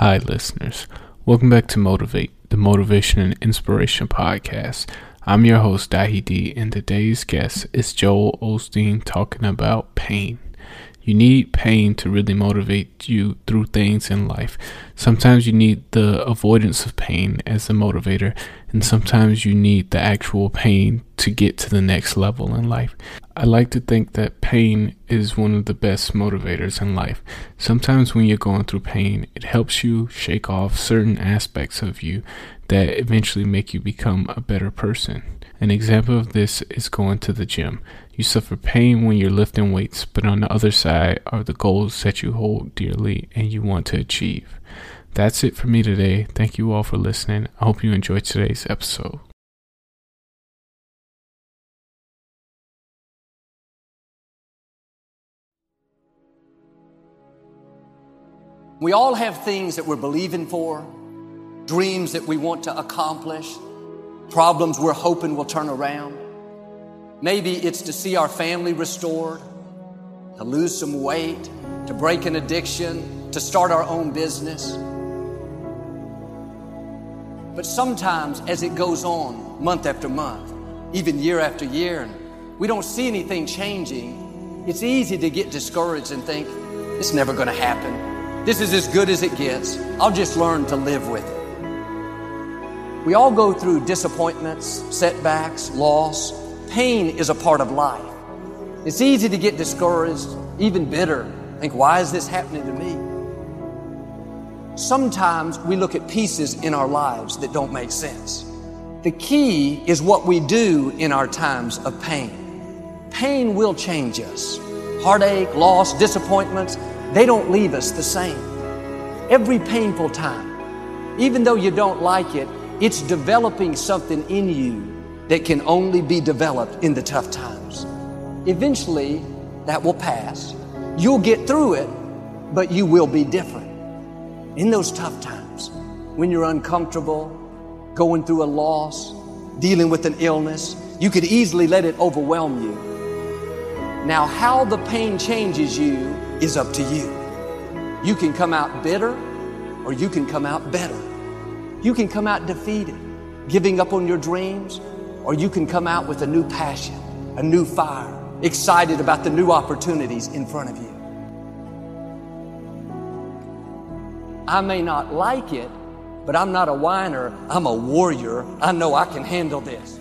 Hi, listeners. Welcome back to Motivate, the Motivation and Inspiration Podcast. I'm your host, Dahi D, and today's guest is Joel Osteen talking about pain. You need pain to really motivate you through things in life. Sometimes you need the avoidance of pain as a motivator, and sometimes you need the actual pain to get to the next level in life. I like to think that pain is one of the best motivators in life. Sometimes when you're going through pain, it helps you shake off certain aspects of you that eventually make you become a better person. An example of this is going to the gym. You suffer pain when you're lifting weights, but on the other side are the goals that you hold dearly and you want to achieve. That's it for me today. Thank you all for listening. I hope you enjoyed today's episode. We all have things that we're believing for, dreams that we want to accomplish, problems we're hoping will turn around. Maybe it's to see our family restored, to lose some weight, to break an addiction, to start our own business. But sometimes, as it goes on month after month, even year after year, and we don't see anything changing, it's easy to get discouraged and think, it's never going to happen. This is as good as it gets. I'll just learn to live with it. We all go through disappointments, setbacks, loss. Pain is a part of life. It's easy to get discouraged, even bitter. Think, why is this happening to me? Sometimes we look at pieces in our lives that don't make sense. The key is what we do in our times of pain. Pain will change us. Heartache, loss, disappointments, they don't leave us the same. Every painful time, even though you don't like it, it's developing something in you that can only be developed in the tough times. Eventually, that will pass. You'll get through it, but you will be different. In those tough times, when you're uncomfortable, going through a loss, dealing with an illness, you could easily let it overwhelm you. Now, how the pain changes you is up to you. You can come out bitter or you can come out better. You can come out defeated, giving up on your dreams, or you can come out with a new passion, a new fire, excited about the new opportunities in front of you. I may not like it, but I'm not a whiner. I'm a warrior. I know I can handle this.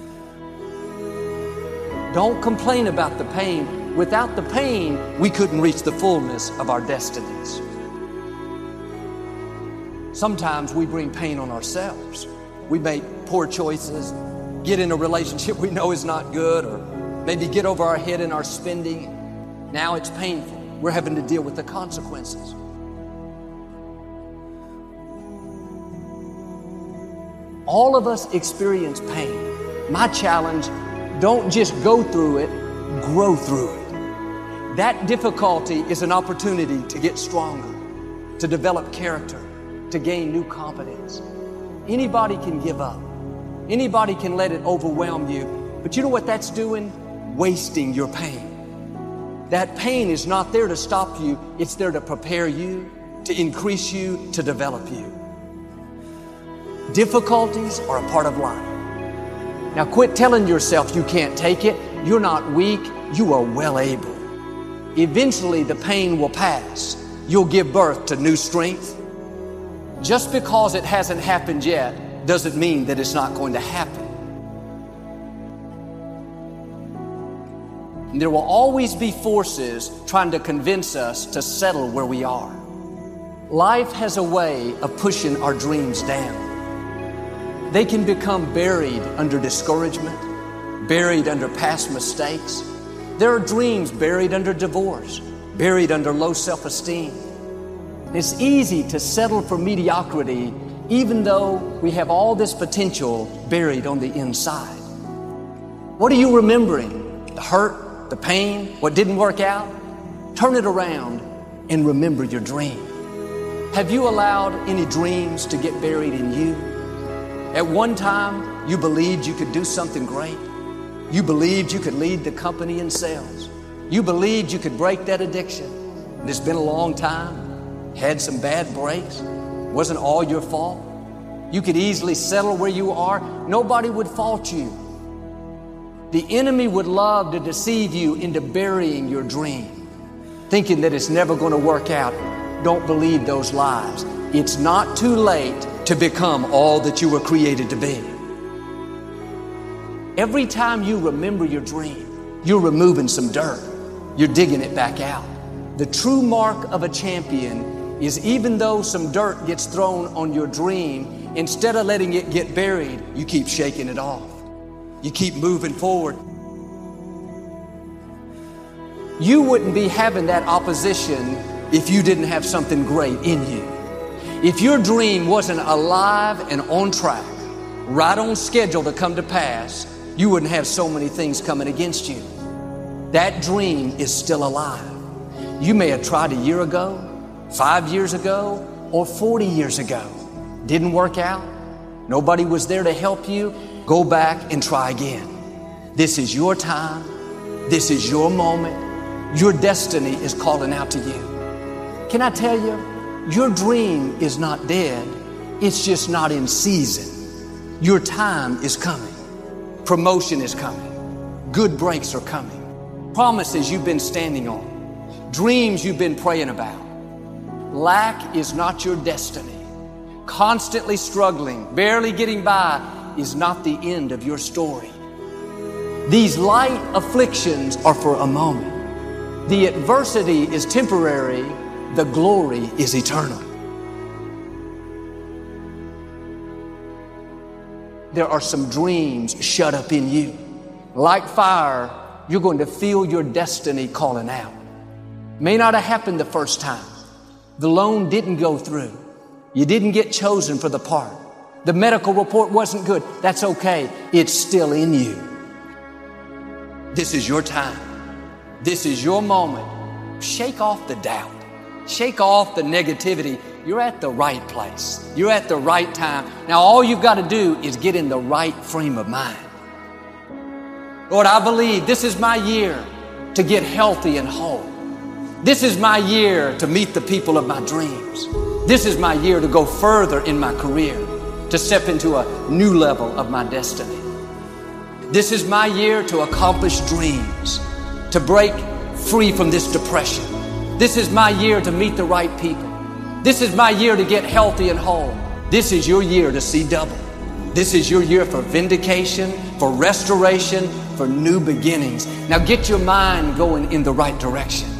Don't complain about the pain. Without the pain, we couldn't reach the fullness of our destinies. Sometimes we bring pain on ourselves. We make poor choices, get in a relationship we know is not good, or maybe get over our head in our spending. Now it's painful. We're having to deal with the consequences. All of us experience pain. My challenge don't just go through it, grow through it. That difficulty is an opportunity to get stronger, to develop character, to gain new competence. Anybody can give up. Anybody can let it overwhelm you. But you know what that's doing? Wasting your pain. That pain is not there to stop you, it's there to prepare you, to increase you, to develop you. Difficulties are a part of life. Now quit telling yourself you can't take it. You're not weak, you are well able. Eventually, the pain will pass. You'll give birth to new strength, just because it hasn't happened yet doesn't mean that it's not going to happen. And there will always be forces trying to convince us to settle where we are. Life has a way of pushing our dreams down. They can become buried under discouragement, buried under past mistakes. There are dreams buried under divorce, buried under low self esteem, it's easy to settle for mediocrity even though we have all this potential buried on the inside. What are you remembering? The hurt, the pain, what didn't work out? Turn it around and remember your dream. Have you allowed any dreams to get buried in you? At one time, you believed you could do something great. You believed you could lead the company in sales. You believed you could break that addiction. And it's been a long time had some bad breaks. wasn't all your fault. You could easily settle where you are. Nobody would fault you. The enemy would love to deceive you into burying your dream, thinking that it's never going to work out. Don't believe those lies. It's not too late to become all that you were created to be. Every time you remember your dream, you're removing some dirt. You're digging it back out. The true mark of a champion is even though some dirt gets thrown on your dream, instead of letting it get buried, you keep shaking it off. You keep moving forward. You wouldn't be having that opposition if you didn't have something great in you. If your dream wasn't alive and on track, right on schedule to come to pass, you wouldn't have so many things coming against you. That dream is still alive. You may have tried a year ago, five years ago, or 40 years ago. Didn't work out. Nobody was there to help you. Go back and try again. This is your time. This is your moment. Your destiny is calling out to you. Can I tell you, your dream is not dead. It's just not in season. Your time is coming. Promotion is coming. Good breaks are coming. Promises you've been standing on. Dreams you've been praying about. Lack is not your destiny. Constantly struggling, barely getting by is not the end of your story. These light afflictions are for a moment. The adversity is temporary, the glory is eternal. There are some dreams shut up in you. Like fire, you're going to feel your destiny calling out. May not have happened the first time. The loan didn't go through. You didn't get chosen for the part. The medical report wasn't good. That's okay. It's still in you. This is your time. This is your moment. Shake off the doubt. Shake off the negativity you're at the right place. You're at the right time. Now, all you've got to do is get in the right frame of mind. Lord, I believe this is my year to get healthy and whole. This is my year to meet the people of my dreams. This is my year to go further in my career, to step into a new level of my destiny. This is my year to accomplish dreams, to break free from this depression. This is my year to meet the right people. This is my year to get healthy and whole. This is your year to see double. This is your year for vindication, for restoration, for new beginnings. Now get your mind going in the right direction.